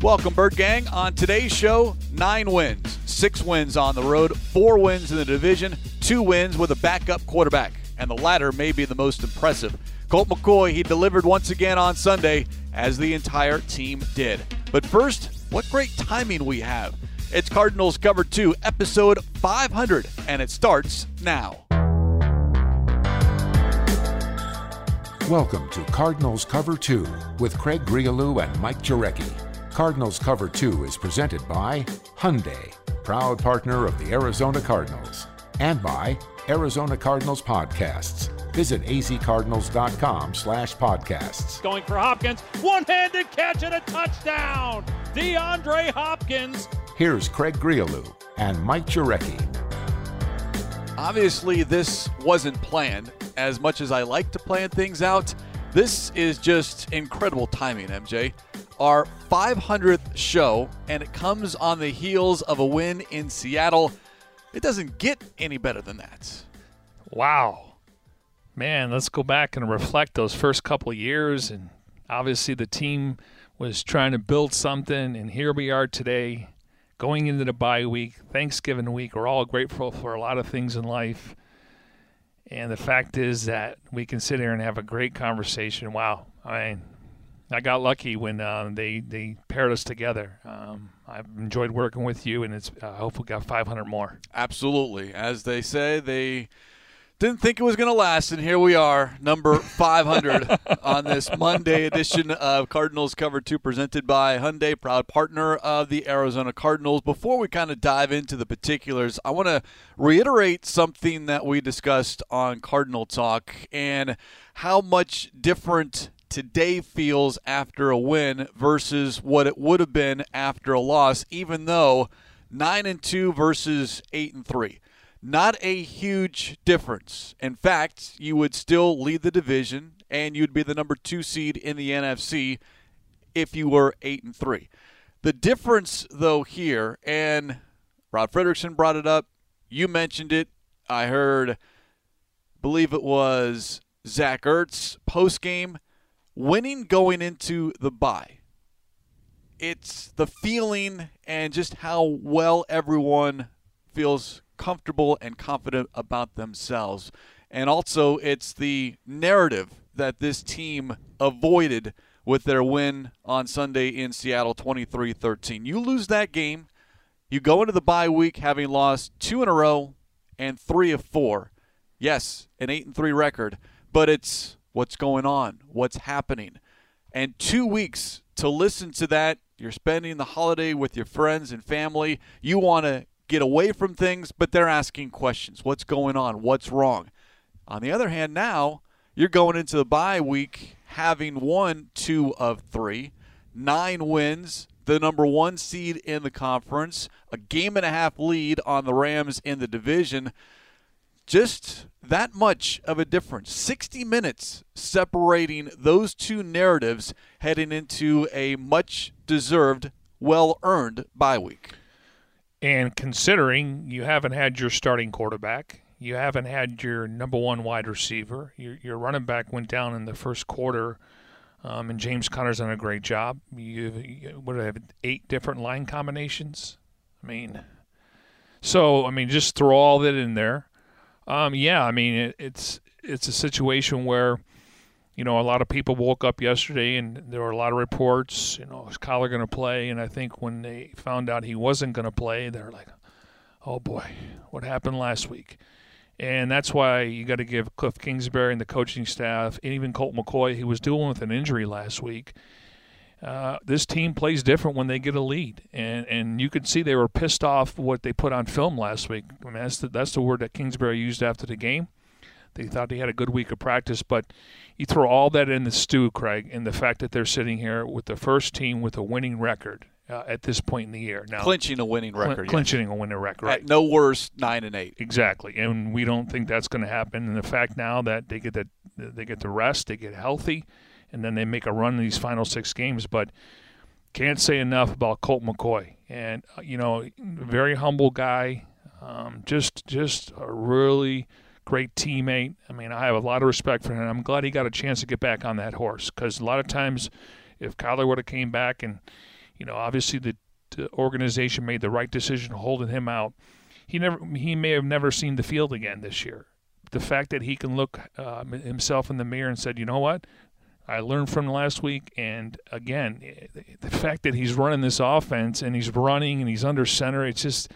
Welcome, Bird Gang. On today's show, nine wins, six wins on the road, four wins in the division, two wins with a backup quarterback, and the latter may be the most impressive. Colt McCoy, he delivered once again on Sunday, as the entire team did. But first, what great timing we have. It's Cardinals Cover 2, episode 500, and it starts now. Welcome to Cardinals Cover 2 with Craig Grialou and Mike Jurecki. Cardinals Cover 2 is presented by Hyundai, proud partner of the Arizona Cardinals, and by Arizona Cardinals Podcasts. Visit azcardinals.com slash podcasts. Going for Hopkins, one-handed catch and a touchdown! DeAndre Hopkins. Here's Craig Grialou and Mike Jurecki. Obviously, this wasn't planned. As much as I like to plan things out, this is just incredible timing, MJ our 500th show, and it comes on the heels of a win in Seattle. It doesn't get any better than that. Wow. Man, let's go back and reflect those first couple years. And obviously, the team was trying to build something, and here we are today, going into the bye week, Thanksgiving week. We're all grateful for a lot of things in life. And the fact is that we can sit here and have a great conversation. Wow. I mean, I got lucky when uh, they they paired us together. Um, I've enjoyed working with you, and it's uh, hopefully got 500 more. Absolutely, as they say, they didn't think it was going to last, and here we are, number 500 on this Monday edition of Cardinals Cover Two, presented by Hyundai, proud partner of the Arizona Cardinals. Before we kind of dive into the particulars, I want to reiterate something that we discussed on Cardinal Talk and how much different today feels after a win versus what it would have been after a loss, even though 9 and 2 versus 8 and 3. Not a huge difference. In fact, you would still lead the division and you'd be the number 2 seed in the NFC if you were 8 and 3. The difference though here and Rod Frederickson brought it up, you mentioned it. I heard believe it was Zach Ertz post game winning going into the bye. It's the feeling and just how well everyone feels comfortable and confident about themselves. And also, it's the narrative that this team avoided with their win on Sunday in Seattle 23 13. You lose that game, you go into the bye week having lost two in a row and three of four. Yes, an 8 and 3 record, but it's what's going on, what's happening. And two weeks to listen to that. You're spending the holiday with your friends and family. You want to get away from things, but they're asking questions. What's going on? What's wrong? On the other hand, now you're going into the bye week having won two of three, nine wins, the number one seed in the conference, a game and a half lead on the Rams in the division. Just that much of a difference. 60 minutes separating those two narratives heading into a much deserved, well earned bye week. And considering you haven't had your starting quarterback, you haven't had your number one wide receiver, your, your running back went down in the first quarter. Um, and James Conner's done a great job. You, what have? Eight different line combinations. I mean, so I mean, just throw all that in there. Um, yeah, I mean it, it's it's a situation where you know a lot of people woke up yesterday and there were a lot of reports. You know, is Kyler going to play? And I think when they found out he wasn't going to play, they're like, "Oh boy, what happened last week?" And that's why you got to give Cliff Kingsbury and the coaching staff, and even Colt McCoy, who was dealing with an injury last week. Uh, this team plays different when they get a lead, and and you could see they were pissed off what they put on film last week. I mean, that's the, that's the word that Kingsbury used after the game. They thought he had a good week of practice, but you throw all that in the stew, Craig, and the fact that they're sitting here with the first team with a winning record uh, at this point in the year. Now, clinching a winning record, cl- clinching yes. a winning record, right? At no worse, nine and eight. Exactly, and we don't think that's going to happen. And the fact now that they get that they get the rest, they get healthy and then they make a run in these final six games. But can't say enough about Colt McCoy, and uh, you know, very humble guy, um, just just a really great teammate. I mean, I have a lot of respect for him. I'm glad he got a chance to get back on that horse because a lot of times, if Kyler would have came back and You know, obviously the, the organization made the right decision holding him out. He never he may have never seen the field again this year. The fact that he can look uh, himself in the mirror and said, you know what, I learned from last week, and again, eh, the fact that he's running this offense and he's running and he's under center, it's just,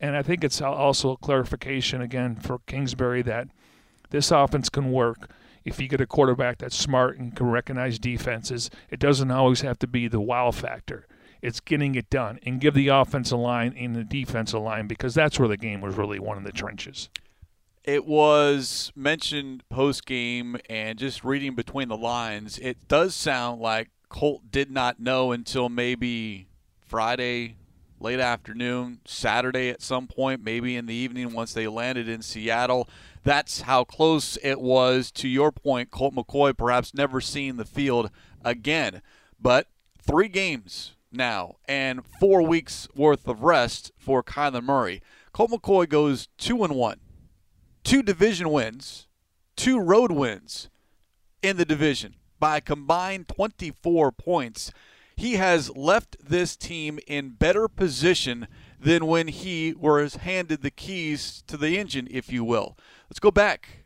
and I think it's also a clarification again for Kingsbury that this offense can work if you get a quarterback that's smart and can recognize defenses. It doesn't always have to be the wow factor. It's getting it done and give the offensive line and the defensive line because that's where the game was really won in the trenches. It was mentioned post game and just reading between the lines, it does sound like Colt did not know until maybe Friday, late afternoon, Saturday at some point, maybe in the evening once they landed in Seattle. That's how close it was. To your point, Colt McCoy perhaps never seeing the field again. But three games now and four weeks worth of rest for Kyler Murray. Colt McCoy goes two and one two division wins, two road wins in the division by a combined 24 points. He has left this team in better position than when he was handed the keys to the engine, if you will. Let's go back.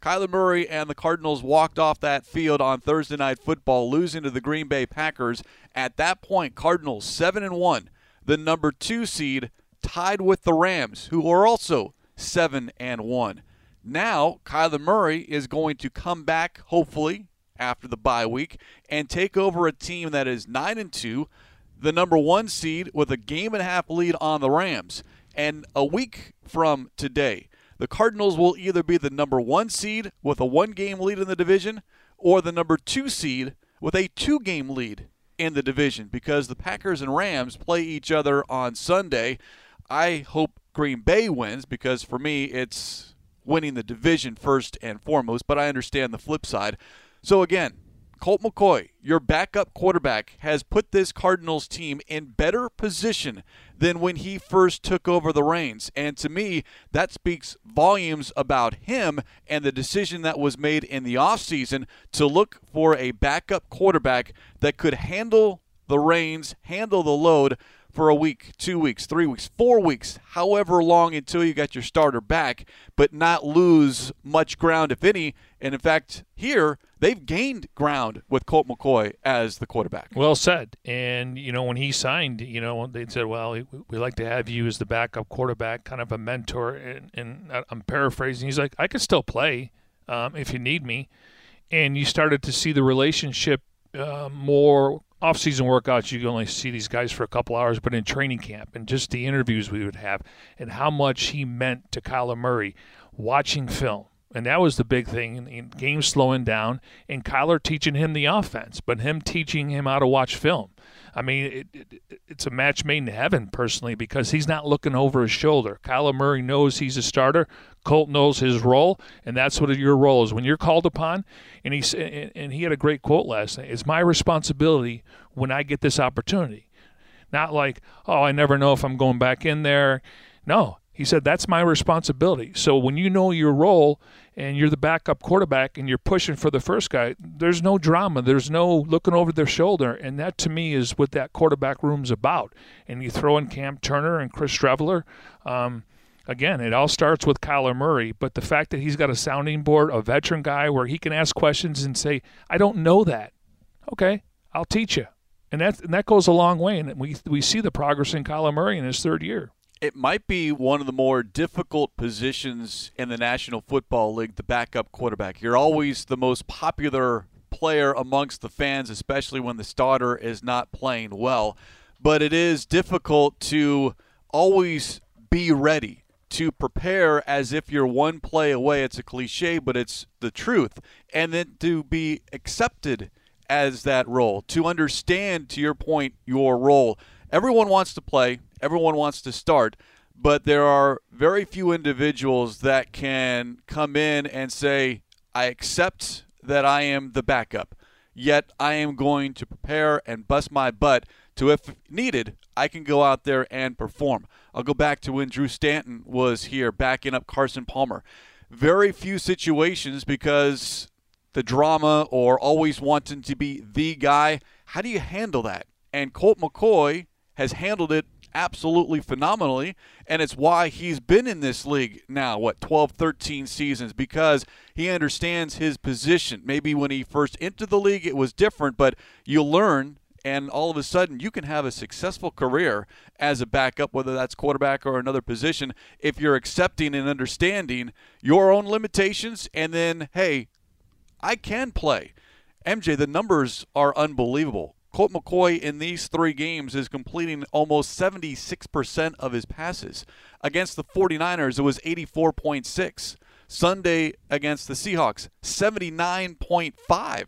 Kyler Murray and the Cardinals walked off that field on Thursday night football, losing to the Green Bay Packers. At that point, Cardinals 7 and 1, the number 2 seed, tied with the Rams, who are also seven and one. Now Kyler Murray is going to come back, hopefully after the bye week, and take over a team that is nine and two, the number one seed with a game and a half lead on the Rams. And a week from today, the Cardinals will either be the number one seed with a one game lead in the division or the number two seed with a two game lead in the division because the Packers and Rams play each other on Sunday. I hope Green Bay wins because for me it's winning the division first and foremost, but I understand the flip side. So again, Colt McCoy, your backup quarterback, has put this Cardinals team in better position than when he first took over the reins. And to me, that speaks volumes about him and the decision that was made in the offseason to look for a backup quarterback that could handle the reins, handle the load for a week, two weeks, three weeks, four weeks, however long until you got your starter back, but not lose much ground, if any. And in fact, here, they've gained ground with Colt McCoy as the quarterback. Well said. And, you know, when he signed, you know, they said, well, we like to have you as the backup quarterback, kind of a mentor. And, and I'm paraphrasing. He's like, I can still play um, if you need me. And you started to see the relationship uh, more off-season workouts you can only see these guys for a couple hours but in training camp and just the interviews we would have and how much he meant to Kyler Murray watching film and that was the big thing in games slowing down and Kyler teaching him the offense but him teaching him how to watch film I mean, it, it, it's a match made in heaven, personally, because he's not looking over his shoulder. Kyler Murray knows he's a starter. Colt knows his role, and that's what your role is. When you're called upon, and he and he had a great quote last night. It's my responsibility when I get this opportunity. Not like, oh, I never know if I'm going back in there. No, he said that's my responsibility. So when you know your role and you're the backup quarterback and you're pushing for the first guy, there's no drama. There's no looking over their shoulder. And that to me is what that quarterback room's about. And you throw in Cam Turner and Chris Streveler. Um, again, it all starts with Kyler Murray, but the fact that he's got a sounding board, a veteran guy where he can ask questions and say, I don't know that. Okay, I'll teach you. And that, and that goes a long way. And we, we see the progress in Kyler Murray in his third year it might be one of the more difficult positions in the National Football League, the backup quarterback. You're always the most popular player amongst the fans, especially when the starter is not playing well. But it is difficult to always be ready, to prepare as if you're one play away. It's a cliche, but it's the truth. And then to be accepted as that role, to understand, to your point, your role. Everyone wants to play everyone wants to start, but there are very few individuals that can come in and say, I accept that I am the backup, yet I am going to prepare and bust my butt to, if needed, I can go out there and perform. I'll go back to when Drew Stanton was here backing up Carson Palmer. Very few situations because the drama or always wanting to be the guy. How do you handle that? And Colt McCoy has handled it absolutely phenomenally. And it's why he's been in this league now, what, 12, 13 seasons, because he understands his position. Maybe when he first entered the league, it was different, but you learn. And all of a sudden, you can have a successful career as a backup, whether that's quarterback or another position, if you're accepting and understanding your own limitations. And then, hey, I can play. MJ, the numbers are unbelievable. Colt McCoy in these three games is completing almost 76% of his passes. Against the 49ers, it was 84.6. Sunday against the Seahawks, 79.5.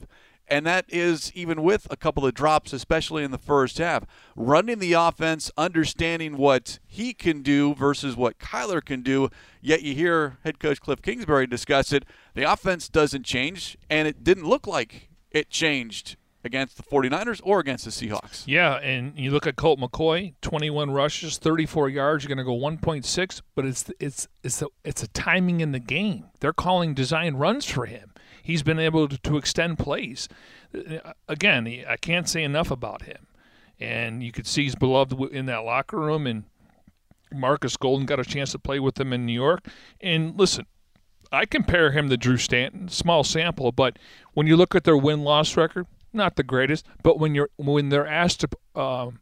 And that is even with a couple of drops, especially in the first half. Running the offense, understanding what he can do versus what Kyler can do. Yet you hear head coach Cliff Kingsbury discuss it. The offense doesn't change, and it didn't look like it changed against the 49ers or against the Seahawks. Yeah, and you look at Colt McCoy, 21 rushes, 34 yards, you're going to go 1.6, but it's it's it's a, it's a timing in the game. They're calling design runs for him. He's been able to, to extend plays. Uh, again, I can't say enough about him. And you could see he's beloved in that locker room and Marcus Golden got a chance to play with him in New York. And listen, I compare him to Drew Stanton, small sample, but when you look at their win loss record, not the greatest, but when you're when they're asked to um,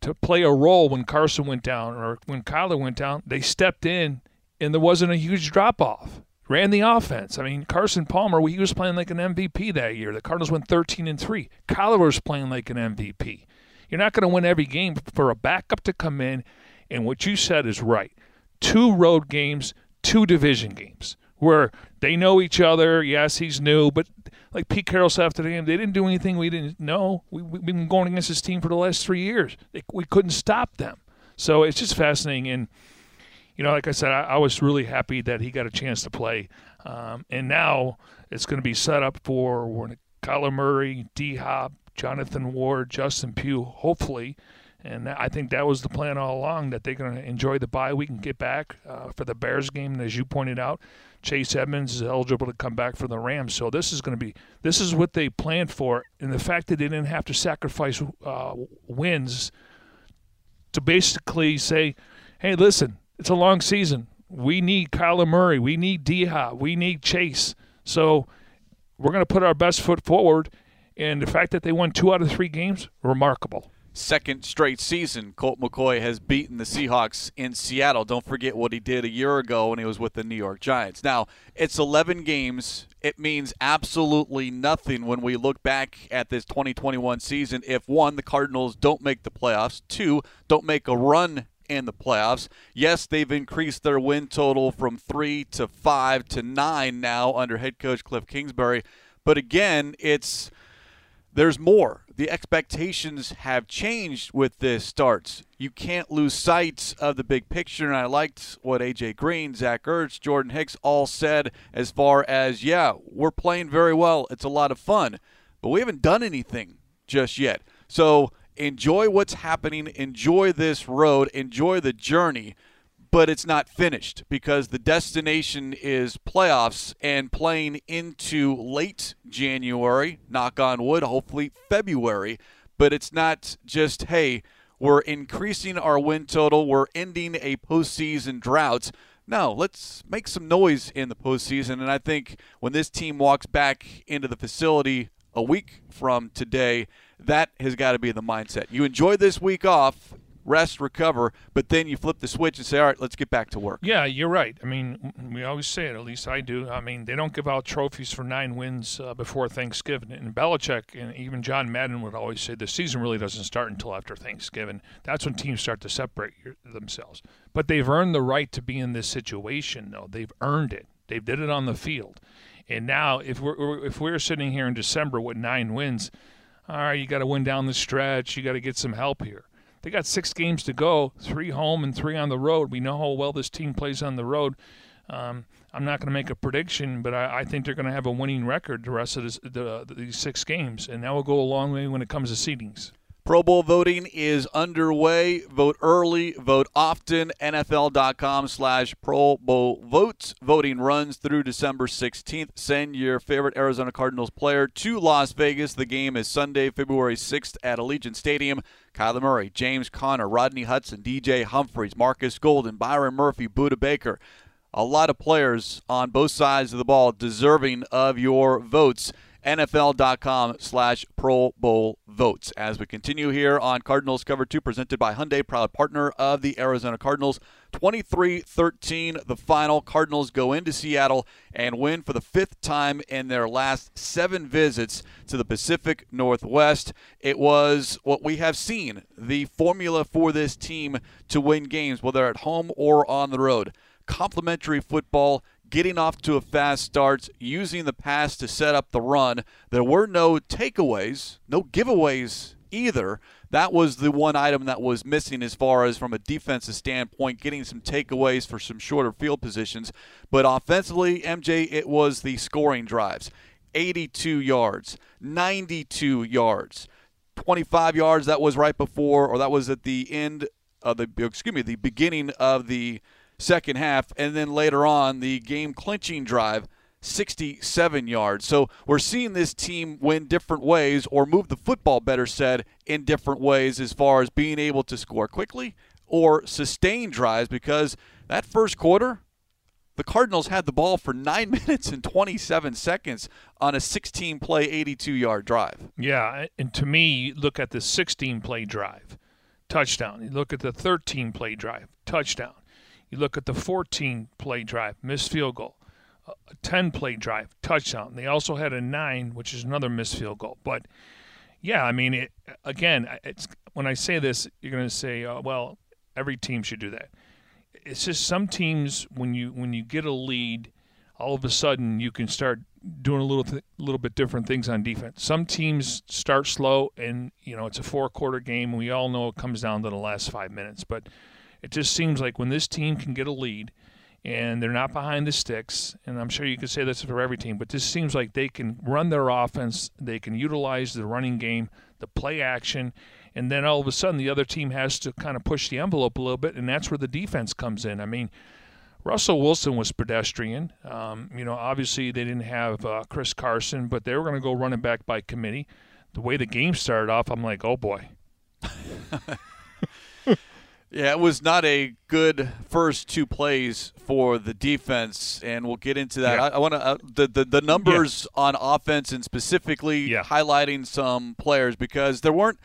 to play a role when Carson went down or when Kyler went down, they stepped in and there wasn't a huge drop off. Ran the offense. I mean, Carson Palmer, he was playing like an MVP that year. The Cardinals went 13 and three. Kyler was playing like an MVP. You're not going to win every game for a backup to come in, and what you said is right. Two road games, two division games where they know each other. Yes, he's new, but like Pete Carroll said after the game, they didn't do anything we didn't know. We, have been going against this team for the last three years. They, we couldn't stop them. So it's just fascinating. And, you know, like I said, I, I was really happy that he got a chance to play. Um, and now it's going to be set up for Kyler Murray, D Hop, Jonathan Ward, Justin Pugh, hopefully. And I think that was the plan all along that they're going to enjoy the bye week and get back uh, for the Bears game. And as you pointed out, Chase Edmonds is eligible to come back for the Rams. So this is going to be this is what they planned for, and the fact that they didn't have to sacrifice uh, wins to basically say, "Hey, listen, it's a long season. We need Kyler Murray. We need D We need Chase. So we're going to put our best foot forward." And the fact that they won two out of three games, remarkable second straight season, Colt McCoy has beaten the Seahawks in Seattle. Don't forget what he did a year ago when he was with the New York Giants. Now, it's 11 games. It means absolutely nothing when we look back at this 2021 season if one, the Cardinals don't make the playoffs, two, don't make a run in the playoffs. Yes, they've increased their win total from three to five to nine now under head coach Cliff Kingsbury. But again, it's there's more. The expectations have changed with this starts. You can't lose sight of the big picture, and I liked what AJ Green, Zach Ertz, Jordan Hicks all said as far as, yeah, we're playing very well. It's a lot of fun, but we haven't done anything just yet. So enjoy what's happening, enjoy this road, enjoy the journey but it's not finished because the destination is playoffs and playing into late January, knock on wood, hopefully February. But it's not just, hey, we're increasing our win total, we're ending a postseason drought. No, let's make some noise in the postseason. And I think when this team walks back into the facility a week from today, that has got to be the mindset. You enjoy this week off rest, recover, but then you flip the switch and say, all right, let's get back to work. Yeah, you're right. I mean, we always say it, at least I do. I mean, they don't give out trophies for nine wins uh, before Thanksgiving. And Belichick and even John Madden would always say the season really doesn't start until after Thanksgiving. That's when teams start to separate themselves. But they've earned the right to be in this situation, though. They've earned it. They did it on the field. And now, if we're if we're sitting here in December with nine wins, all right, you got to win down the stretch. You got to get some help here. They got six games to go, three home and three on the road. We know how well this team plays on the road. Um, I'm not going to make a prediction, but I, I think they're going to have a winning record the rest of this, the, these six games, and that will go a long way when it comes to seedings. Pro Bowl voting is underway. Vote early, vote often. NFL.com slash Pro Bowl votes. Voting runs through December 16th. Send your favorite Arizona Cardinals player to Las Vegas. The game is Sunday, February 6th at Allegiant Stadium. Kyler Murray, James Conner, Rodney Hudson, DJ Humphries, Marcus Golden, Byron Murphy, Budda Baker. A lot of players on both sides of the ball deserving of your votes. NFL.com slash Pro Bowl votes. As we continue here on Cardinals Cover 2, presented by Hyundai, proud partner of the Arizona Cardinals. 23 13, the final. Cardinals go into Seattle and win for the fifth time in their last seven visits to the Pacific Northwest. It was what we have seen the formula for this team to win games, whether at home or on the road. Complementary football getting off to a fast start, using the pass to set up the run. There were no takeaways, no giveaways either. That was the one item that was missing as far as from a defensive standpoint, getting some takeaways for some shorter field positions. But offensively, MJ, it was the scoring drives 82 yards, 92 yards. 25 yards that was right before or that was at the end of the excuse me the beginning of the second half. And then later on, the game clinching drive, 67 yards. So we're seeing this team win different ways or move the football, better said, in different ways as far as being able to score quickly or sustain drives because that first quarter, the Cardinals had the ball for 9 minutes and 27 seconds on a 16 play, 82 yard drive. Yeah, and to me, look at the 16 play drive, touchdown. You look at the 13 play drive, touchdown. You look at the 14 play drive, missed field goal, a 10 play drive, touchdown. They also had a 9, which is another missed field goal. But yeah, I mean, it, again, it's when I say this, you're going to say, uh, well, every team should do that. It's just some teams when you when you get a lead, all of a sudden you can start doing a little th- little bit different things on defense. Some teams start slow, and you know it's a four quarter game. We all know it comes down to the last five minutes, but it just seems like when this team can get a lead and they're not behind the sticks, and I'm sure you could say this for every team, but this seems like they can run their offense, they can utilize the running game, the play action, and then all of a sudden the other team has to kind of push the envelope a little bit, and that's where the defense comes in. I mean, Russell Wilson was pedestrian. Um, you know, obviously they didn't have uh, Chris Carson, but they were going to go running back by committee. The way the game started off, I'm like, oh boy. Yeah, it was not a good first two plays for the defense, and we'll get into that. Yeah. I, I want to uh, the, the, the numbers yeah. on offense and specifically yeah. highlighting some players because there weren't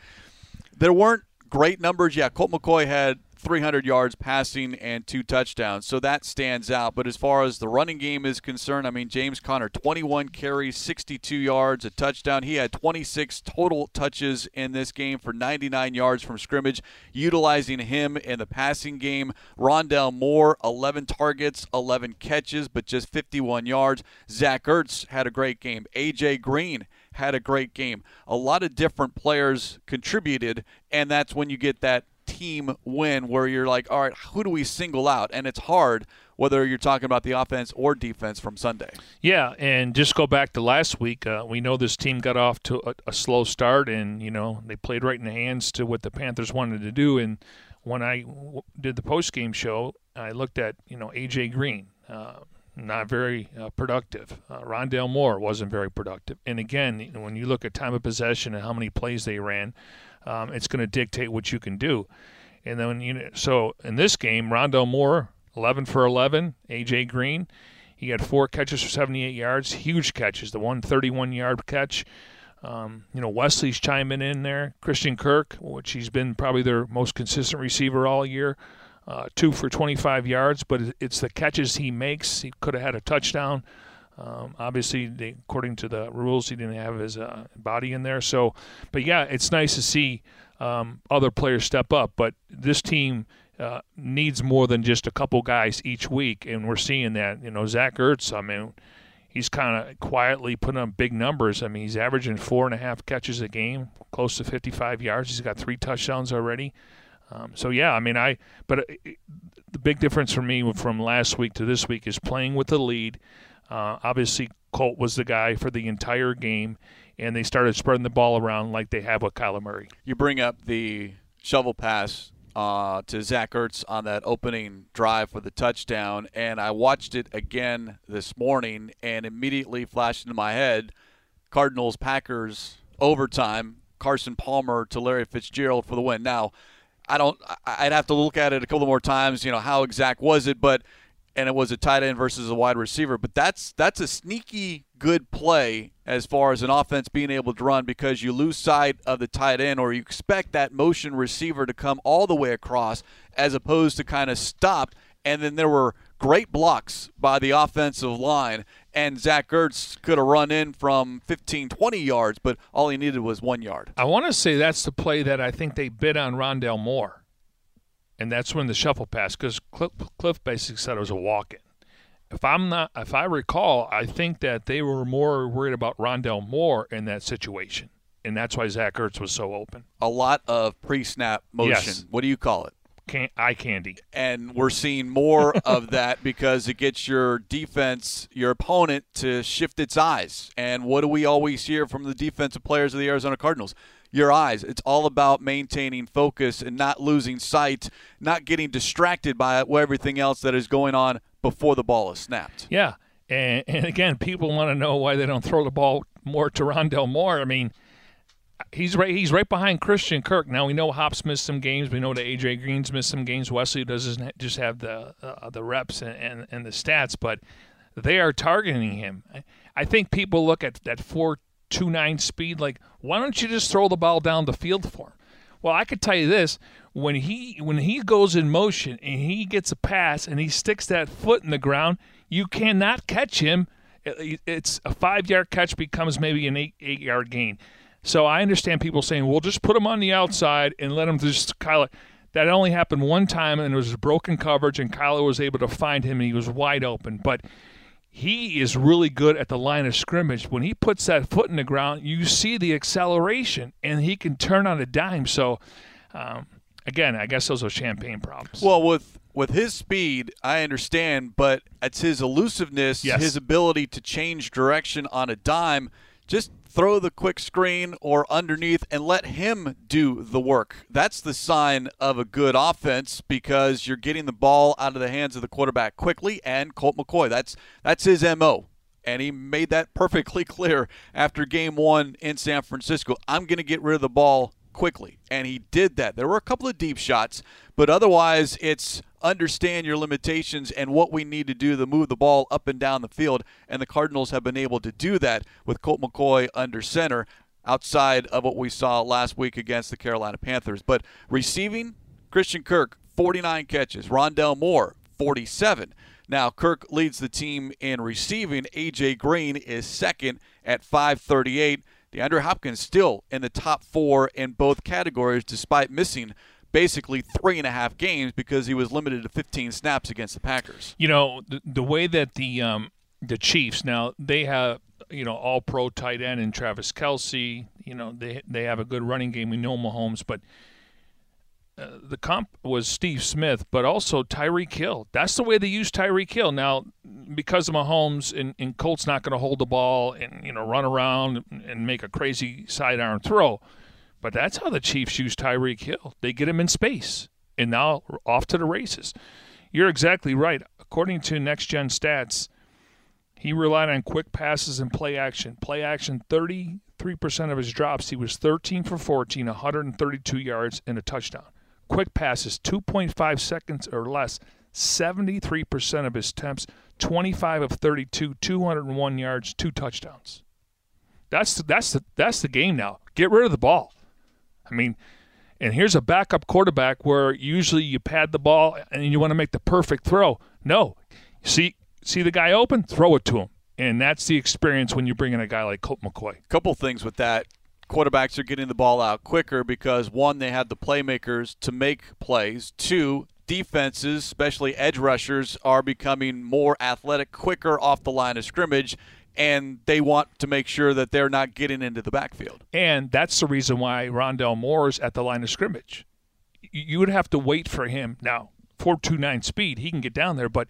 there weren't great numbers. Yeah, Colt McCoy had 300 yards passing and two touchdowns. So that stands out. But as far as the running game is concerned, I mean, James Conner, 21 carries, 62 yards, a touchdown. He had 26 total touches in this game for 99 yards from scrimmage, utilizing him in the passing game. Rondale Moore, 11 targets, 11 catches, but just 51 yards. Zach Ertz had a great game. A.J. Green had a great game. A lot of different players contributed, and that's when you get that team win where you're like, all right, who do we single out? And it's hard whether you're talking about the offense or defense from Sunday. Yeah, and just go back to last week. Uh, we know this team got off to a, a, slow start, and you know they played right in the hands to what the Panthers wanted to do. And when I w- did the post game show, I looked at you know AJ Green. Uh, not very uh, productive. Uh, Rondale Moore wasn't very productive. And again, when you look at time of possession and how many plays they ran, um, it's going to dictate what you can do. And then you know, so in this game, Rondale Moore, 11 for 11. AJ Green, he had four catches for 78 yards, huge catches. The one 31 yard catch. Um, you know, Wesley's chiming in there. Christian Kirk, which he's been probably their most consistent receiver all year, uh, two for 25 yards. But it's the catches he makes. He could have had a touchdown. Um, obviously, they, according to the rules, he didn't have his uh, body in there. So, but yeah, it's nice to see um, other players step up. But this team uh, needs more than just a couple guys each week, and we're seeing that. You know, Zach Ertz. I mean, he's kind of quietly putting up big numbers. I mean, he's averaging four and a half catches a game, close to 55 yards. He's got three touchdowns already. Um, so yeah, I mean, I. But uh, the big difference for me from last week to this week is playing with the lead Uh, obviously, Colt was the guy for the entire game, and they started spreading the ball around like they have with Kyler Murray. You bring up the shovel pass uh, to Zach Ertz on that opening drive for the touchdown, and I watched it again this morning, and immediately flashed into my head Cardinals Packers overtime. Carson Palmer to Larry Fitzgerald for the win. Now, I don't. I'd have to look at it a couple more times. You know how exact was it, but and it was a tight end versus a wide receiver. But that's that's a sneaky good play as far as an offense being able to run because you lose sight of the tight end or you expect that motion receiver to come all the way across as opposed to kind of stop. And then there were great blocks by the offensive line, and Zach Ertz could have run in from 15, 20 yards, but all he needed was one yard. I want to say that's the play that I think they bid on Rondale Moore, and that's when the shuffle passed because Cliff, Cliff basically said it was a walk-in if I'm not, if I recall, I think that they were more worried about Rondale Moore in that situation, and that's why Zach Ertz was so open. A lot of pre-snap motion. Yes. What do you call it? Can, eye candy. And we're seeing more of that because it gets your defense, your opponent, to shift its eyes. And what do we always hear from the defensive players of the Arizona Cardinals? Your eyes. It's all about maintaining focus and not losing sight, not getting distracted by everything else that is going on before the ball is snapped. Yeah. And, and again, people want to know why they don't throw the ball more to Rondale Moore. I mean, he's right. He's right behind Christian Kirk. Now we know Hop's missed some games. We know that AJ Green's missed some games. Wesley doesn't just have the uh, the reps and, and, and the stats, but they are targeting him. I think people look at that four two nine speed like, why don't you just throw the ball down the field for him? Well, I could tell you this: when he when he goes in motion and he gets a pass and he sticks that foot in the ground, you cannot catch him. It's a five yard catch becomes maybe an eight eight yard gain. So I understand people saying, "Well, just put him on the outside and let him just Kyler." That only happened one time, and it was broken coverage, and Kyler was able to find him, and he was wide open. But he is really good at the line of scrimmage. When he puts that foot in the ground, you see the acceleration, and he can turn on a dime. So, um, again, I guess those are champagne problems. Well, with with his speed, I understand, but it's his elusiveness, yes. his ability to change direction on a dime. Just throw the quick screen or underneath and let him do the work. That's the sign of a good offense because you're getting the ball out of the hands of the quarterback quickly and Colt McCoy. That's that's his MO. And he made that perfectly clear after game 1 in San Francisco. I'm going to get rid of the ball quickly. And he did that. There were a couple of deep shots, but otherwise it's understand your limitations and what we need to do to move the ball up and down the field. And the Cardinals have been able to do that with Colt McCoy under center outside of what we saw last week against the Carolina Panthers. But receiving, Christian Kirk, 49 catches. Rondale Moore, 47. Now, Kirk leads the team in receiving. A.J. Green is second at 538. DeAndre Hopkins still in the top four in both categories despite missing basically three and a half games because he was limited to 15 snaps against the Packers. You know, the, the way that the um, the Chiefs now they have you know all pro tight end and Travis Kelce. You know they they have a good running game. We know Mahomes, but uh, the comp was Steve Smith, but also Tyreek Hill. That's the way they use Tyreek Hill Now, because of Mahomes and, and Colt's not going to hold the ball and you know run around and make a crazy sidearm throw, but that's how the Chiefs use Tyreek Hill. They get him in space, and now off to the races. You're exactly right. According to Next Gen Stats, he relied on quick passes and play action. Play action, 33% of his drops. He was 13 for 14, 132 yards, and a touchdown quick passes, 2.5 seconds or less, 73% of his attempts, 25 of 32, 201 yards, two touchdowns. That's the, that's the that's the game now. Get rid of the ball. I mean, and here's a backup quarterback where usually you pad the ball and you want to make the perfect throw. No, see see the guy open, throw it to him, and that's the experience when you bring in a guy like Colt McCoy. Couple things with that quarterbacks are getting the ball out quicker because one, they have the playmakers to make plays. Two, defenses, especially edge rushers, are becoming more athletic, quicker off the line of scrimmage, and they want to make sure that they're not getting into the backfield. And that's the reason why Rondale Moore is at the line of scrimmage. You would have to wait for him. Now, 429 speed, he can get down there, but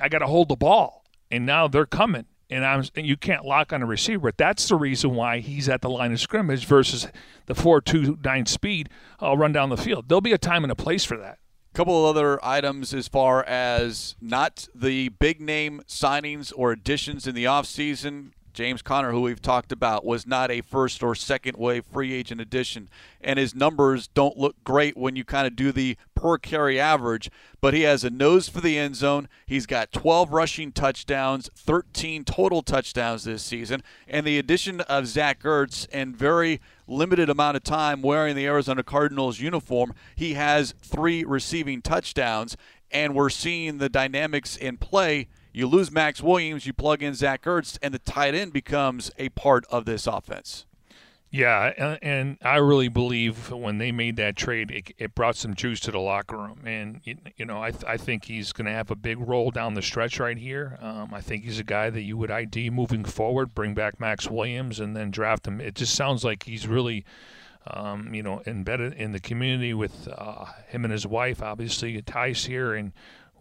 I got to hold the ball. and now they're coming. And I'm and you can't lock on a receiver. That's the reason why he's at the line of scrimmage versus the four two nine speed. I'll run down the field. There'll be a time and a place for that couple of other items as far as not the big name signings or additions in the offseason. James Conner, who we've talked about, was not a first or second wave free agent addition, and his numbers don't look great when you kind of do the per carry average, but he has a nose for the end zone. He's got 12 rushing touchdowns, 13 total touchdowns this season, and the addition of Zach Ertz and very limited amount of time wearing the Arizona Cardinals uniform, he has three receiving touchdowns, and we're seeing the dynamics in play – you lose Max Williams, you plug in Zach Ertz, and the tight end becomes a part of this offense. Yeah, and I really believe when they made that trade, it, it brought some juice to the locker room. And, you know, I, th- I think he's going to have a big role down the stretch right here. Um, I think he's a guy that you would ID moving forward, bring back Max Williams, and then draft him. It just sounds like he's really. Um, you know, embedded in the community with uh, him and his wife. Obviously, ties here, and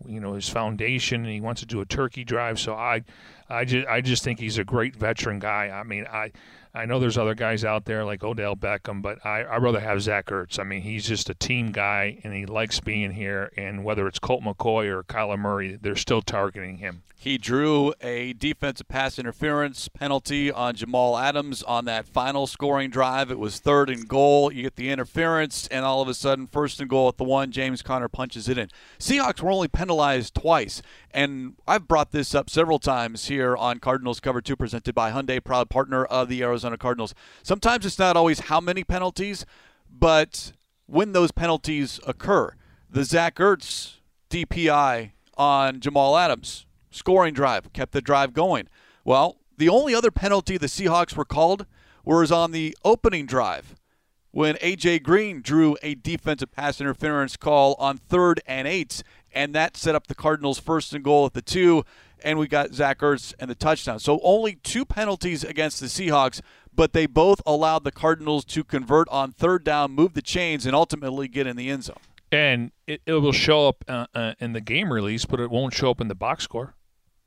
you know his foundation and he wants to do a turkey drive. So i i just i just think he's a great veteran guy. I mean i I know there's other guys out there like Odell Beckham, but I I rather have Zach Ertz. I mean, he's just a team guy, and he likes being here. And whether it's Colt McCoy or Kyler Murray, they're still targeting him. He drew a defensive pass interference penalty on Jamal Adams on that final scoring drive. It was third and goal. You get the interference, and all of a sudden, first and goal at the one, James Conner punches it in. Seahawks were only penalized twice, and I've brought this up several times here on Cardinals Cover 2, presented by Hyundai, proud partner of the Arizona Cardinals. Sometimes it's not always how many penalties, but when those penalties occur. The Zach Ertz DPI on Jamal Adams scoring drive, kept the drive going. Well, the only other penalty the Seahawks were called was on the opening drive when A.J. Green drew a defensive pass interference call on third and eight, and that set up the Cardinals' first and goal at the two, and we got Zach Ertz and the touchdown. So only two penalties against the Seahawks, but they both allowed the Cardinals to convert on third down, move the chains, and ultimately get in the end zone. And it, it will show up uh, uh, in the game release, but it won't show up in the box score.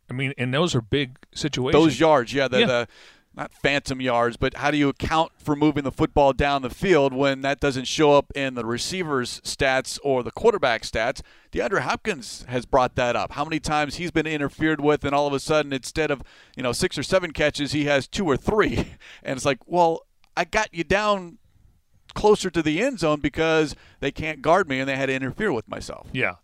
I mean, and those are big situations. Those yards, yeah, the, yeah. the not phantom yards, but how do you account for moving the football down the field when that doesn't show up in the receiver's stats or the quarterback stats? DeAndre Hopkins has brought that up. How many times he's been interfered with, and all of a sudden, instead of you know six or seven catches, he has two or three, and it's like, well, I got you down closer to the end zone because they can't guard me and they had to interfere with myself. Yeah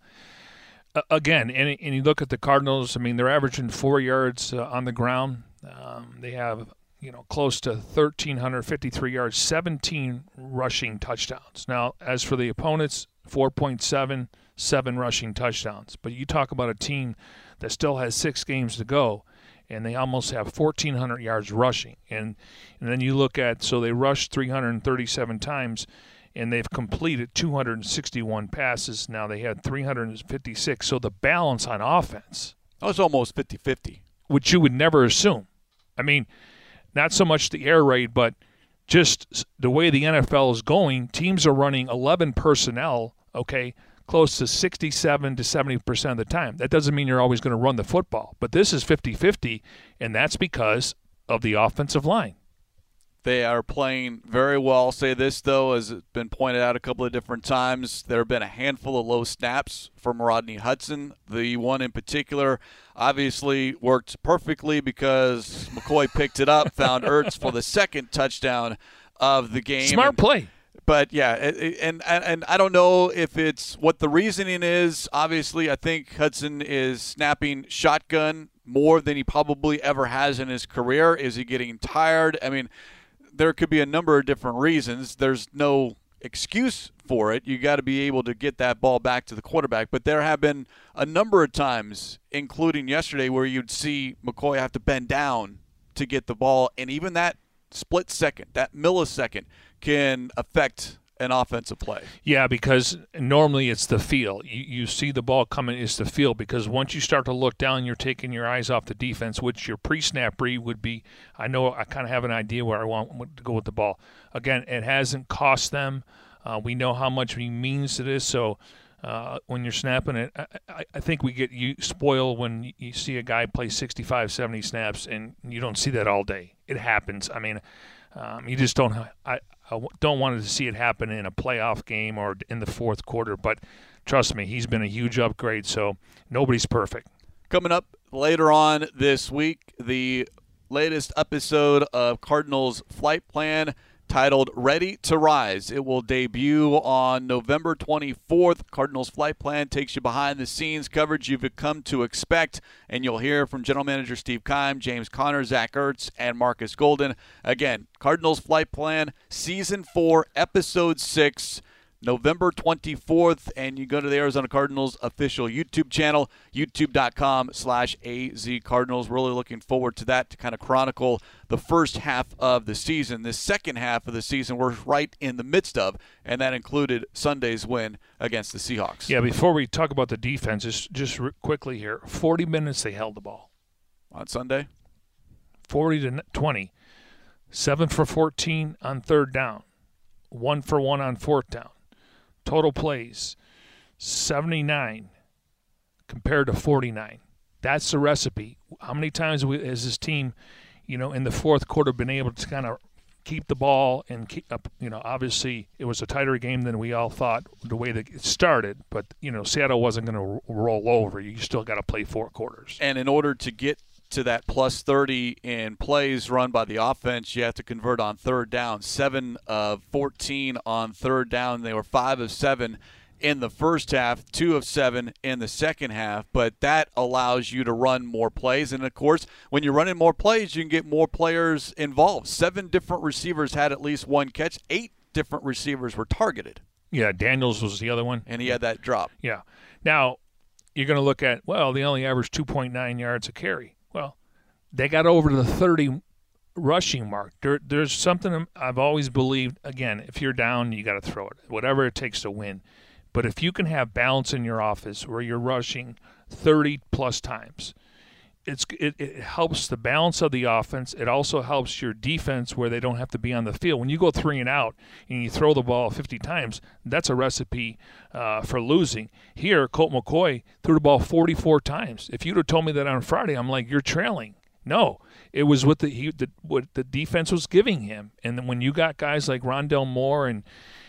again, and, and you look at the Cardinals. I mean, they're averaging four yards uh, on the ground. Um, they have you know close to 1,353 yards, 17 rushing touchdowns. Now, as for the opponents, 4.7, seven rushing touchdowns. But you talk about a team that still has six games to go, and they almost have 1,400 yards rushing. And and then you look at so they rushed 337 times and they've completed 261 passes. Now they had 356. So the balance on offense. That was almost 50 50. Which you would never assume. I mean, not so much the air raid, but just the way the NFL is going, teams are running 11 personnel, okay, close to 67 to 70% of the time. That doesn't mean you're always going to run the football, but this is 50 50, and that's because of the offensive line. They are playing very well. I'll say this, though, as it's been pointed out a couple of different times, there have been a handful of low snaps from Rodney Hudson. The one in particular obviously worked perfectly because McCoy picked it up, found Ertz for the second touchdown of the game. Smart play. But yeah, and, and and I don't know if it's what the reasoning is. Obviously, I think Hudson is snapping shotgun more than he probably ever has in his career. Is he getting tired? I mean, there could be a number of different reasons. There's no excuse for it. You got to be able to get that ball back to the quarterback. But there have been a number of times, including yesterday, where you'd see McCoy have to bend down to get the ball, and even that split second, that millisecond, can affect an offensive play. Yeah, because normally it's the feel. You, you see the ball coming, it's the feel. Because once you start to look down, you're taking your eyes off the defense, which your pre-snap read would be. I know I kind of have an idea where I want to go with the ball. Again, it hasn't cost them. Uh, we know how much he means to this, so uh, when you're snapping it. I, I, think we get you spoil when you see a guy play 65, 70 snaps, and you don't see that all day. It happens. I mean, um, you just don't. I, I don't want to see it happen in a playoff game or in the fourth quarter. But trust me, he's been a huge upgrade. So nobody's perfect. Coming up later on this week, the latest episode of Cardinals Flight Plan titled Ready to Rise. It will debut on November 24th. Cardinals Flight Plan takes you behind the scenes coverage you've come to expect, and you'll hear from General Manager Steve Keim, James Conner, Zach Ertz, and Marcus Golden. Again, Cardinals Flight Plan, Season 4, Episode 6. November 24th, and you go to the Arizona Cardinals official YouTube channel, youtube.com slash azcardinals. Really looking forward to that to kind of chronicle the first half of the season. The second half of the season we're right in the midst of, and that included Sunday's win against the Seahawks. Yeah, before we talk about the defense, just, just quickly here, 40 minutes they held the ball. On Sunday? 40 to 20. 7 for 14 on third down. 1 for 1 on fourth down Total plays 79 compared to 49. That's the recipe. How many times has this team, you know, in the fourth quarter been able to kind of keep the ball and keep up, you know, obviously it was a tighter game than we all thought the way that it started, but you know, Seattle wasn't going to roll over. You still got to play four quarters. And in order to get to that plus 30 in plays run by the offense, you have to convert on third down. Seven of 14 on third down. They were five of seven in the first half, two of seven in the second half, but that allows you to run more plays. And of course, when you're running more plays, you can get more players involved. Seven different receivers had at least one catch, eight different receivers were targeted. Yeah, Daniels was the other one. And he had that drop. Yeah. Now, you're going to look at, well, they only averaged 2.9 yards a carry. They got over the 30 rushing mark. There, there's something I've always believed. Again, if you're down, you got to throw it, whatever it takes to win. But if you can have balance in your office where you're rushing 30 plus times, it's it, it helps the balance of the offense. It also helps your defense where they don't have to be on the field. When you go three and out and you throw the ball 50 times, that's a recipe uh, for losing. Here, Colt McCoy threw the ball 44 times. If you'd have told me that on Friday, I'm like, you're trailing. No, it was what the he, the, what the defense was giving him. And when you got guys like Rondale Moore and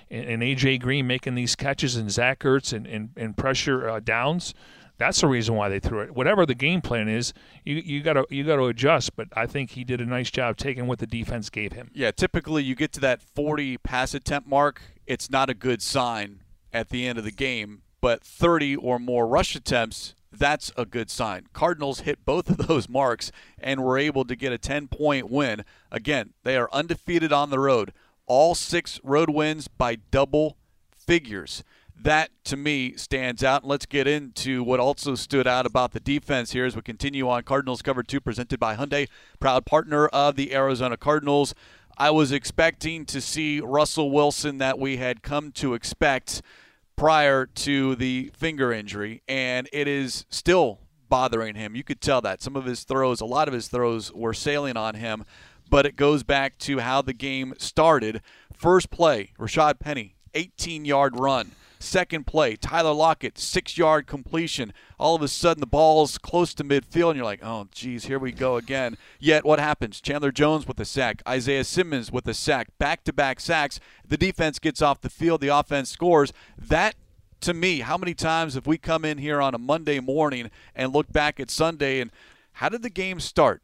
and, and AJ Green making these catches and Zach Ertz and, and, and pressure uh, downs – that's the reason why they threw it. Whatever the game plan is, you you got to you got to adjust. But I think he did a nice job taking what the defense gave him. Yeah, typically you get to that 40 pass attempt mark, it's not a good sign at the end of the game. But 30 or more rush attempts, that's a good sign. Cardinals hit both of those marks and were able to get a 10 point win. Again, they are undefeated on the road. All six road wins by double figures that to me stands out. And let's get into what also stood out about the defense here as we continue on Cardinals Cover 2 presented by Hyundai, proud partner of the Arizona Cardinals. I was expecting to see Russell Wilson that we had come to expect prior to the finger injury, and it is still bothering him. You could tell that. Some of his throws, a lot of his throws were sailing on him, but it goes back to how the game started. First play, Rashad Penny, 18 yard run Second play, Tyler Lockett, six yard completion. All of a sudden, the ball's close to midfield, and you're like, oh, geez, here we go again. Yet, what happens? Chandler Jones with a sack, Isaiah Simmons with a sack, back to back sacks. The defense gets off the field, the offense scores. That to me, how many times have we come in here on a Monday morning and look back at Sunday and how did the game start?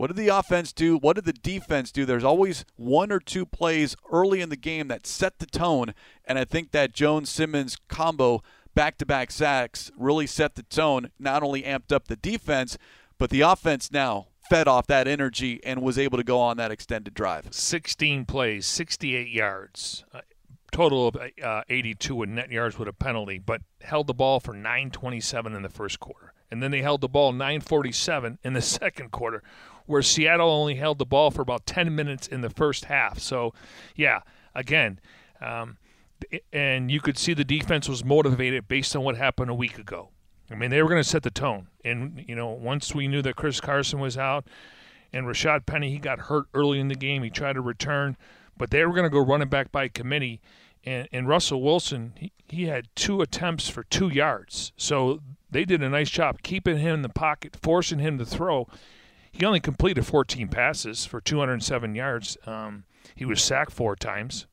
What did the offense do? What did the defense do? There's always one or two plays early in the game that set the tone, and I think that Jones Simmons combo back to back sacks really set the tone, not only amped up the defense, but the offense now fed off that energy and was able to go on that extended drive. 16 plays, 68 yards. Uh, total of uh, 82 in net yards with a penalty, but held the ball for 927 in the first quarter. And then they held the ball 947 in the second quarter where Seattle only held the ball for about 10 minutes in the first half. So, yeah, again, um, and you could see the defense was motivated based on what happened a week ago. I mean, they were going to set the tone. And, you know, once we knew that Chris Carson was out and Rashad Penny, he got hurt early in the game. He tried to return, but they were going to go running back by committee. and, and Russell Wilson, he, he had two attempts for two yards. So they did a nice job keeping him in the pocket, forcing him to throw. He only completed 14 passes for 207 yards. Um, he was sacked four times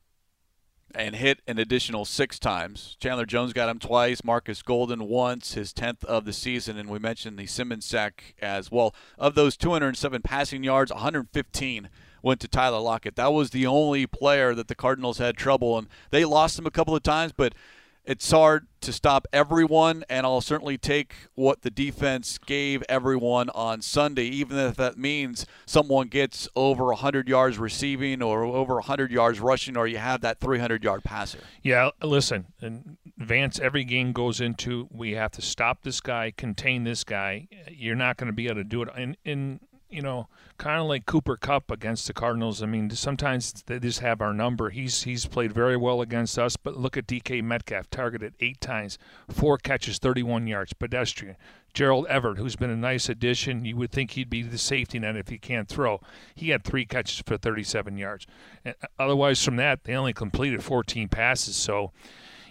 and hit an additional six times. Chandler Jones got him twice, Marcus Golden once, his 10th of the season, and we mentioned the Simmons sack as well. Of those 207 passing yards, 115 went to Tyler Lockett. That was the only player that the Cardinals had trouble, and they lost him a couple of times, but – it's hard to stop everyone, and I'll certainly take what the defense gave everyone on Sunday, even if that means someone gets over 100 yards receiving or over 100 yards rushing, or you have that 300 yard passer. Yeah, listen, and Vance, every game goes into we have to stop this guy, contain this guy. You're not going to be able to do it. in, in you know, kind of like Cooper Kupp against the Cardinals. I mean, sometimes they just have our number. He's he's played very well against us, but look at DK Metcalf, targeted eight times, four catches, 31 yards, pedestrian. Gerald Everett, who's been a nice addition, you would think he'd be the safety net if he can't throw. He had three catches for 37 yards. And uh, otherwise, from that, they only completed 14 passes. So,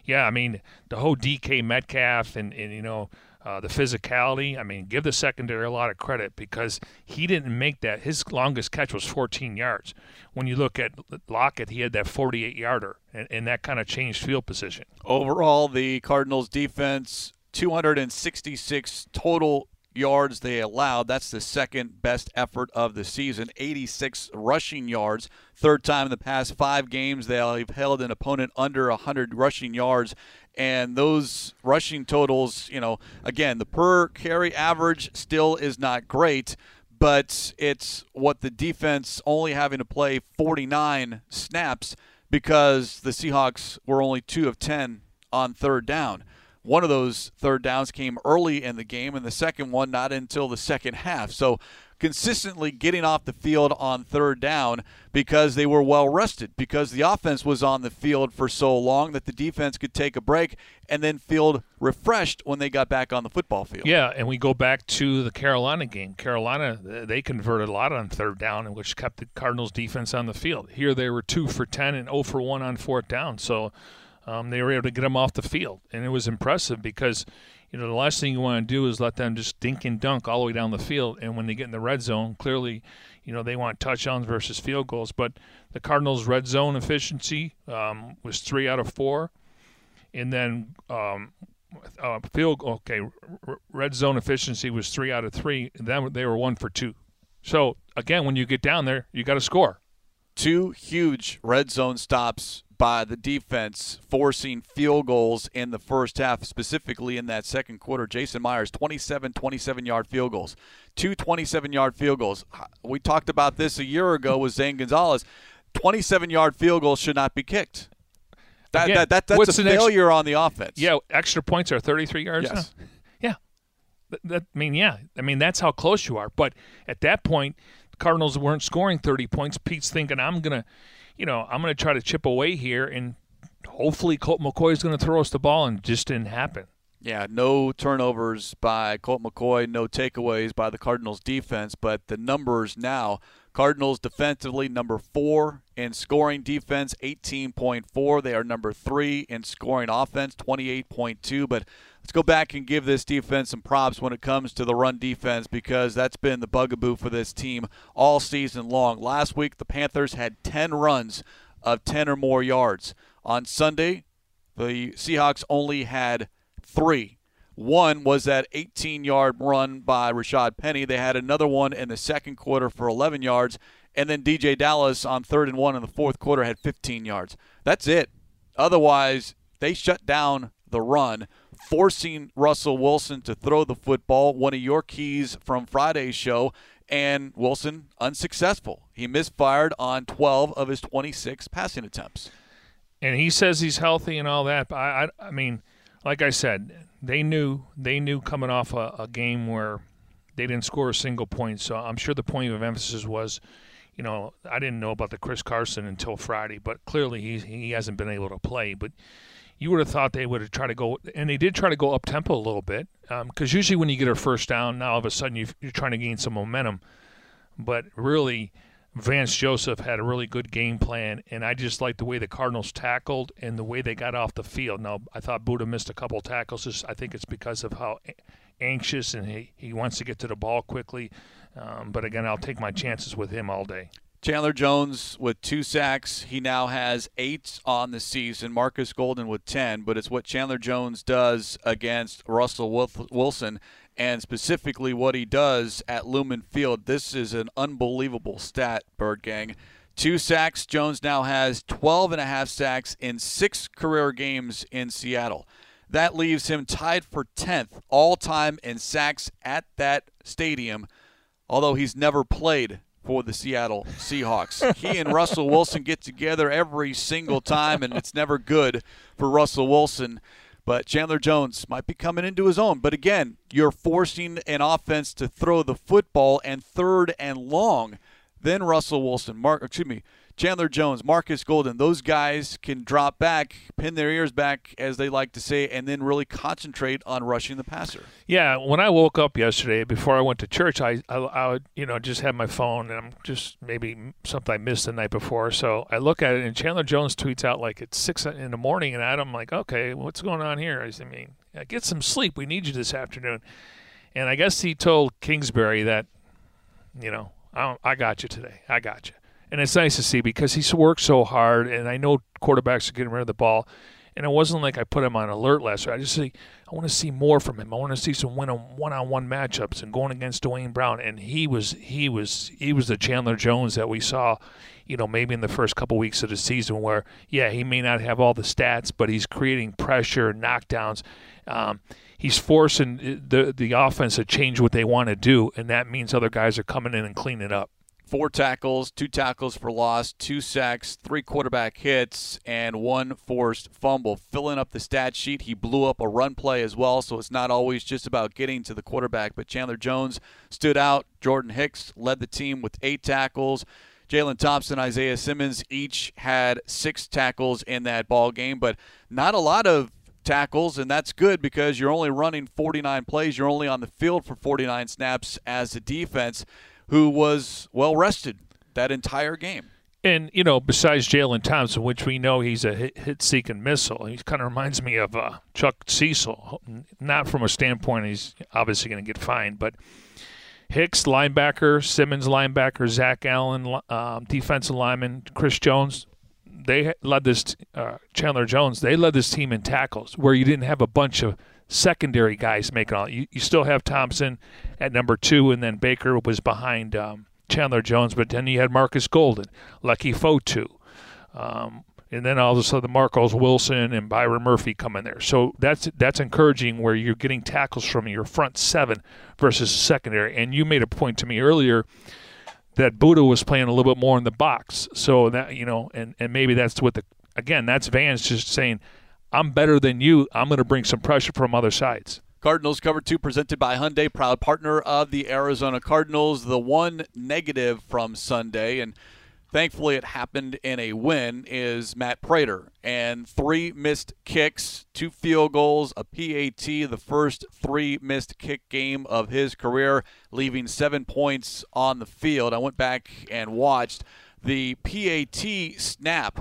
yeah, I mean, the whole DK Metcalf and, and you know, uh, the physicality. I mean, give the secondary a lot of credit because he didn't make that. His longest catch was 14 yards. When you look at Lockett, he had that 48 yarder, and, and that kind of changed field position. Overall, the Cardinals defense 266 total yards they allowed. That's the second best effort of the season. 86 rushing yards. Third time in the past five games they've held an opponent under 100 rushing yards. And those rushing totals, you know, again, the per carry average still is not great, but it's what the defense only having to play 49 snaps because the Seahawks were only two of 10 on third down. One of those third downs came early in the game, and the second one not until the second half. So consistently getting off the field on third down because they were well rested, because the offense was on the field for so long that the defense could take a break and then feel refreshed when they got back on the football field. Yeah, and we go back to the Carolina game. Carolina, they converted a lot on third down, which kept the Cardinals defense on the field. Here they were 2 for 10 and 0 for 1 on fourth down. So um, they were able to get them off the field, and it was impressive because you know the last thing you want to do is let them just dink and dunk all the way down the field. And when they get in the red zone, clearly, you know they want touchdowns versus field goals. But the Cardinals' red zone efficiency um, was three out of four, and then um, uh, field okay, red zone efficiency was three out of three. And then they were one for two. So again, when you get down there, you got to score. Two huge red zone stops by the defense forcing field goals in the first half, specifically in that second quarter. Jason Myers, 27 27 yard field goals, two 27 yard field goals. We talked about this a year ago with Zane Gonzalez. 27 yard field goals should not be kicked. That, Again, that, that, that's a failure on the offense. Yeah, extra points are 33 yards yes. now. Yeah. That, that, I mean, yeah. I mean, that's how close you are. But at that point, the Cardinals weren't scoring 30 points. Pete's thinking, I'm going to you know, I'm going to try to chip away here, and hopefully Colt McCoy is going to throw us the ball, and just didn't happen. Yeah, no turnovers by Colt McCoy, no takeaways by the Cardinals defense, but the numbers now Cardinals defensively number 4 in scoring defense 18.4. They are number 3 in scoring offense 28.2, but let's go back and give this defense some props when it comes to the run defense because that's been the bugaboo for this team all season long. Last week the Panthers had 10 runs of 10 or more yards. On Sunday, the Seahawks only had 3. One was that 18 yard run by Rashad Penny. They had another one in the second quarter for 11 yards. And then DeeJay Dallas on third and one in the fourth quarter had 15 yards. That's it. Otherwise, they shut down the run, forcing Russell Wilson to throw the football, one of your keys from Friday's show. And Wilson unsuccessful. He misfired on 12 of his 26 passing attempts. And he says he's healthy and all that. But I, I, I mean, like I said, they knew they knew coming off a, a, game where they didn't score a single point. So I'm sure the point of emphasis was, you know, I didn't know about the Chris Carson until Friday, but clearly he he hasn't been able to play. But you would have thought they would have tried to go, and they did try to go up tempo a little bit, because um, usually when you get a first down, now all of a sudden you are trying to gain some momentum. But really, Vance Joseph had a really good game plan, and I just liked the way the Cardinals tackled and the way they got off the field. Now, I thought Budda missed a couple tackles. Just, I think it's because of how anxious and he, he wants to get to the ball quickly. Um, but again, I'll take my chances with him all day. Chandler Jones with two sacks. He now has eight on the season. Marcus Golden with 10, but it's what Chandler Jones does against Russell Wilson and specifically what he does at Lumen Field. This is an unbelievable stat, Bird Gang. Two sacks. Jones now has 12 and a half sacks in six career games in Seattle. That leaves him tied for 10th all time in sacks at that stadium, although he's never played for the Seattle Seahawks. he and Russell Wilson get together every single time, and it's never good for Russell Wilson. But Chandler Jones might be coming into his own. But again, you're forcing an offense to throw the football and third and long. Then Russell Wilson, Mark, excuse me, Chandler Jones, Marcus Golden, those guys can drop back, pin their ears back, as they like to say, and then really concentrate on rushing the passer. Yeah, when I woke up yesterday before I went to church, I, I, I you know, just had my phone and I'm just maybe something I missed the night before. So I look at it and Chandler Jones tweets out like it's six in the morning, and I'm like, okay, what's going on here? I mean, get some sleep. We need you this afternoon. And I guess he told Kingsbury that, you know, I, I got you today. I got you and it's nice to see because he's worked so hard, and I know quarterbacks are getting rid of the ball. And it wasn't like I put him on alert last year. I just say I want to see more from him. I want to see some win one-on-one matchups and going against Duane Brown. And he was he was he was the Chandler Jones that we saw, you know, maybe in the first couple weeks of the season. Where yeah, he may not have all the stats, but he's creating pressure, knockdowns. Um, he's forcing the the offense to change what they want to do, and that means other guys are coming in and cleaning up four tackles, two tackles for loss, two sacks, three quarterback hits, and one forced fumble. Filling up the stat sheet, he blew up a run play as well, so it's not always just about getting to the quarterback. But Chandler Jones stood out. Jordan Hicks led the team with eight tackles. Jalen Thompson, Isaiah Simmons each had six tackles in that ball game, but not a lot of tackles, and that's good because you're only running 49 plays. You're only on the field for 49 snaps as a defense who was well rested that entire game. And you know, besides Jalen Thompson, which we know he's a hit-seeking missile, he kind of reminds me of uh, Chuck Cecil. Not from a standpoint he's obviously going to get fined, but Hicks linebacker, Simmons linebacker, Zach Allen um, defensive lineman, Chris Jones. They led this uh, Chandler Jones. They led this team in tackles, where you didn't have a bunch of secondary guys making all. You, you still have Thompson at number two, and then Baker was behind um, Chandler Jones, but then you had Marcus Golden, Leki Fotu. Um, and then all of a sudden Marcos Wilson and Byron Murphy come in there. So that's that's encouraging where you're getting tackles from your front seven versus secondary. And you made a point to me earlier that Budda was playing a little bit more in the box. So that you know, and, and maybe that's what the again, that's Vance just saying, I'm better than you. I'm going to bring some pressure from other sides. Cardinals cover two presented by Hyundai, proud partner of the Arizona Cardinals. The one negative from Sunday, and thankfully it happened in a win, is Matt Prater. And three missed kicks, two field goals, a PAT, the first three missed kick game of his career, leaving seven points on the field. I went back and watched the PAT snap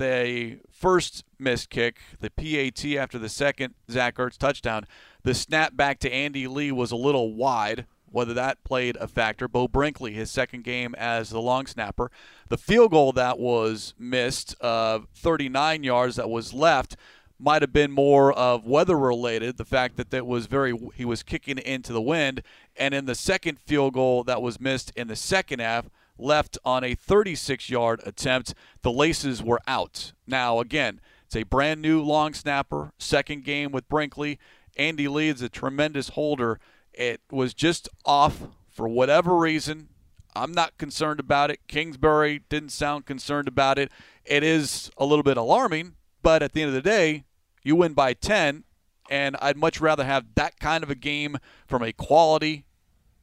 the first missed kick, the PAT after the second Zach Ertz touchdown, the snap back to Andy Lee was a little wide. Whether that played a factor. Beau Brinkley, his second game as the long snapper. The field goal that was missed, uh, 39 yards that was left, might have been more of weather related. The fact that that was very he was kicking into the wind, and in the second field goal that was missed in the second half, left on a 36 yard attempt. The laces were out. Now, again, it's a brand new long snapper, second game with Brinkley. Andy Lee is a tremendous holder. It was just off for whatever reason. I'm not concerned about it. Kingsbury didn't sound concerned about it. It is a little bit alarming, but at the end of the day, you win by 10, and I'd much rather have that kind of a game from a quality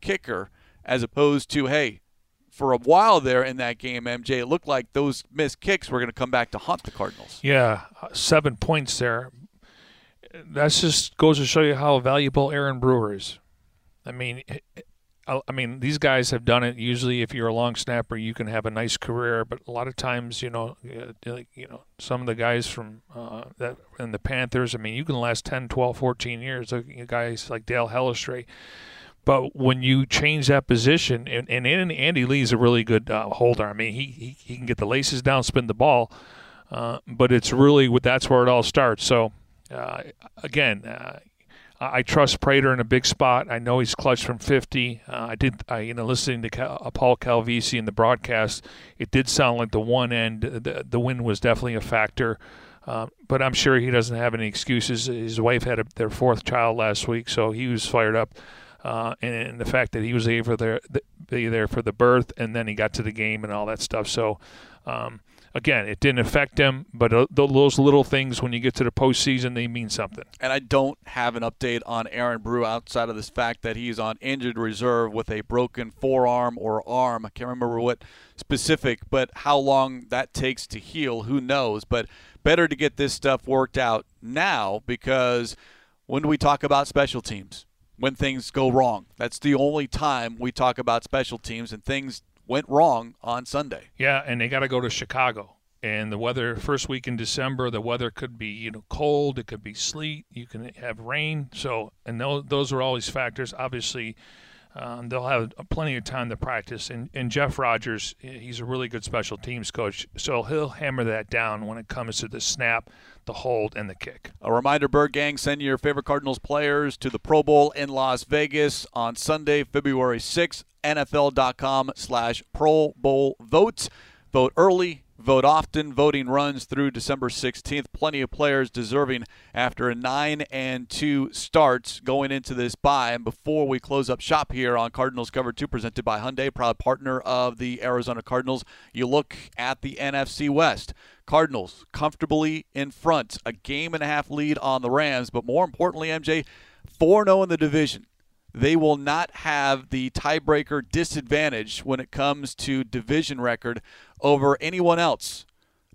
kicker as opposed to, hey, for a while there in that game, MJ, it looked like those missed kicks were going to come back to haunt the Cardinals. Yeah, seven points there. That just goes to show you how valuable Aaron Brewer is. I mean, I I mean, these guys have done it. Usually, if you're a long snapper, you can have a nice career. But a lot of times, you know, uh, you know, some of the guys from uh, that in the Panthers. I mean, you can last 10, 12, 14 years. Guys like Dale Hellestrae. But when you change that position, and, and Andy Lee's a really good uh, holder. I mean, he, he he can get the laces down, spin the ball. Uh, but it's really that's where it all starts. So uh, again, uh, I trust Prater in a big spot. I know he's clutched from 50. Uh, I did, I, you know, listening to Cal, uh, Paul Calvisi in the broadcast, it did sound like the one end, the, the win was definitely a factor. Uh, but I'm sure he doesn't have any excuses. His wife had a, their fourth child last week, so he was fired up. Uh, and, and, the fact that he was able to be there for the birth, and then he got to the game and all that stuff. So, um, again, it didn't affect him, but uh, those little things when you get to the postseason, they mean something. And I don't have an update on Aaron Brew outside of this fact that he's on injured reserve with a broken forearm or arm. I can't remember what specific, but how long that takes to heal, who knows? But better to get this stuff worked out now because when do we talk about special teams, when things go wrong, that's the only time we talk about special teams and things went wrong on Sunday. Yeah, and they got to go to Chicago. And the weather, first week in December, the weather could be you know cold, it could be sleet, you can have rain. So, and those, those are always factors. Obviously, um, they'll have plenty of time to practice. And, and Jeff Rogers, he's a really good special teams coach, so he'll hammer that down when it comes to the snap, the hold, and the kick. A reminder, Bird Gang, send your favorite Cardinals players to the Pro Bowl in Las Vegas on Sunday, February 6th. NFL.com slash Pro Bowl votes. Vote early, vote often. Voting runs through December 16th. Plenty of players deserving after a 9 and 2 starts going into this bye. And before we close up shop here on Cardinals Cover 2 presented by Hyundai, proud partner of the Arizona Cardinals, you look at the NFC West. Cardinals comfortably in front, a game and a half lead on the Rams, but more importantly, MJ, 4 0 in the division they will not have the tiebreaker disadvantage when it comes to division record over anyone else.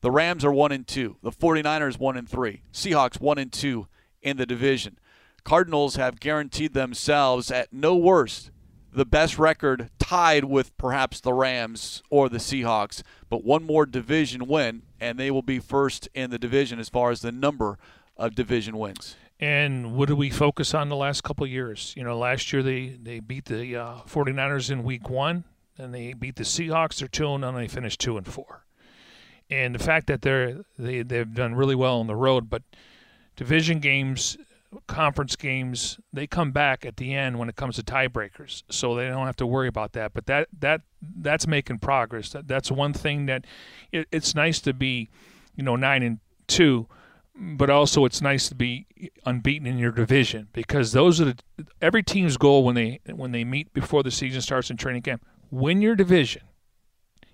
The Rams are 1 and 2, the 49ers 1 and 3, Seahawks 1 and 2 in the division. Cardinals have guaranteed themselves at no worst the best record tied with perhaps the Rams or the Seahawks, but one more division win and they will be first in the division as far as the number of division wins. And what do we focus on the last couple years? You know, last year they, they beat the uh, 49ers in week one, and they beat the Seahawks. They're 2 and oh, they finished 2 and 4. And the fact that they're, they, they've done really well on the road, but division games, conference games, they come back at the end when it comes to tiebreakers. So they don't have to worry about that. But that, that that's making progress. That, that's one thing that it, it's nice to be, you know, 9 and 2 but also it's nice to be unbeaten in your division because those are the, every team's goal when they when they meet before the season starts in training camp. Win your division.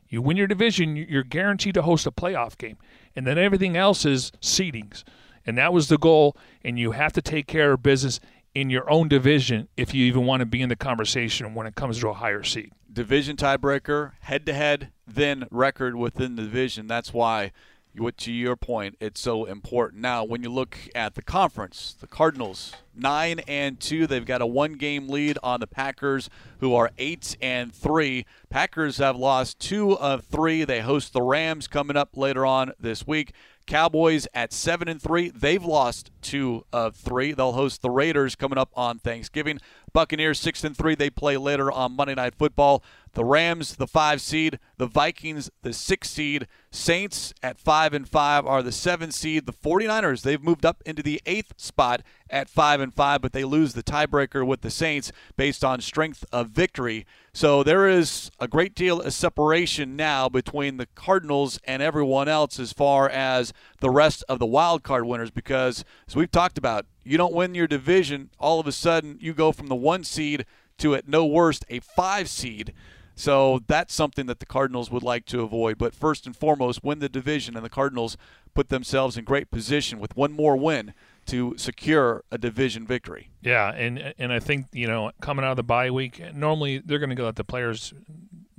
You win your division, you're guaranteed to host a playoff game, and then everything else is seedings, and that was the goal. And you have to take care of business in your own division if you even want to be in the conversation when it comes to a higher seed. Division tiebreaker, head to head, then record within the division. That's why to your point, it's so important. Now, when you look at the conference, the Cardinals nine and two, they've got a one-game lead on the Packers, who are eight and three. Packers have lost two of three. They host the Rams coming up later on this week. Cowboys at seven and three. They've lost two of three. They'll host the Raiders coming up on Thanksgiving. Buccaneers six and three. They play later on Monday Night Football. The Rams, the five seed. The Vikings, the six seed. Saints at five and five are the seven seed. The 49ers, they've moved up into the eighth spot at five and five, but they lose the tiebreaker with the Saints based on strength of victory. So there is a great deal of separation now between the Cardinals and everyone else as far as the rest of the wild card winners because as we've talked about, you don't win your division, all of a sudden you go from the one seed to at no worst a five seed. So that's something that the Cardinals would like to avoid. But first and foremost, win the division, and the Cardinals put themselves in great position with one more win to secure a division victory. Yeah, and and I think you know coming out of the bye week, normally they're going to let the players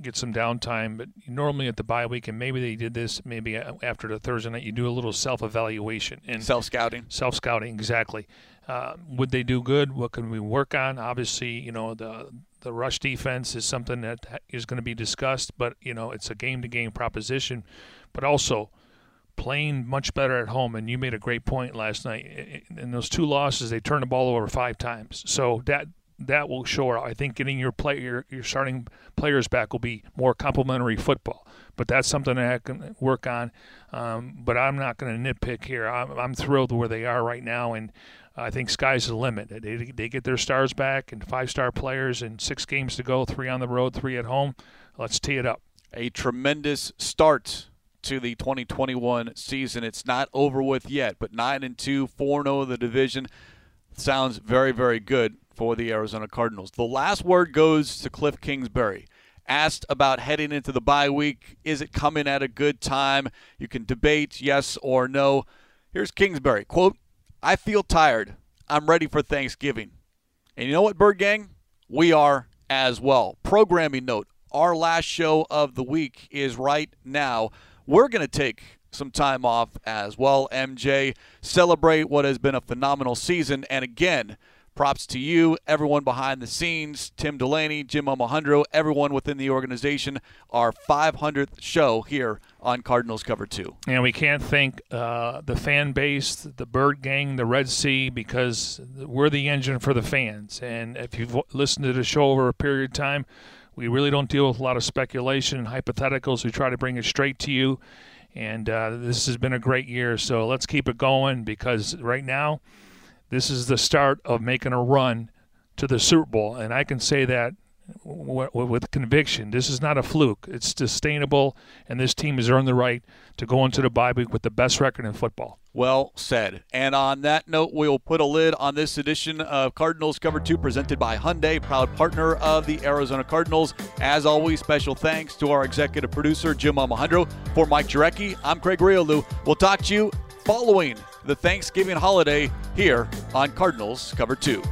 get some downtime, but normally at the bye week, and maybe they did this maybe after the Thursday night, you do a little self evaluation and self scouting. Self scouting, exactly. Uh, would they do good? What can we work on? Obviously, you know the the rush defense is something that is going to be discussed, but you know it's a game-to-game proposition. But also playing much better at home. And you made a great point last night. In those two losses, they turned the ball over five times. So that that will show. I think getting your player, your your starting players back will be more complementary football. But that's something that I can work on. Um, but I'm not going to nitpick here. I'm, I'm thrilled where they are right now, and I think sky's the limit. They, they get their stars back and five-star players, and six games to go, three on the road, three at home. Let's tee it up. A tremendous start to the 2021 season. It's not over with yet, but 9 and 2, 4 0 of the division sounds very, very good for the Arizona Cardinals. The last word goes to Cliff Kingsbury. Asked about heading into the bye week, is it coming at a good time? You can debate yes or no. Here's Kingsbury quote, I feel tired. I'm ready for Thanksgiving. And you know what, Bird Gang? We are as well. Programming note our last show of the week is right now. We're going to take some time off as well, MJ. Celebrate what has been a phenomenal season. And again, props to you, everyone behind the scenes, Tim Delaney, Jim Omahundro, everyone within the organization. Our 500th show here on Cardinals Cover 2. And we can't thank uh, the fan base, the Bird Gang, the Red Sea, because we're the engine for the fans. And if you've listened to the show over a period of time, we really don't deal with a lot of speculation and hypotheticals. We try to bring it straight to you. And uh, this has been a great year. So let's keep it going because right now, this is the start of making a run to the Super Bowl. And I can say that with conviction. This is not a fluke. It's sustainable, and this team has earned the right to go into the bye week with the best record in football. Well said. And on that note, we'll put a lid on this edition of Cardinals Cover 2 presented by Hyundai, proud partner of the Arizona Cardinals. As always, special thanks to our executive producer, Jim Omahundro. For Mike Jurecki, I'm Craig Grialou. We'll talk to you following the Thanksgiving holiday here on Cardinals Cover 2.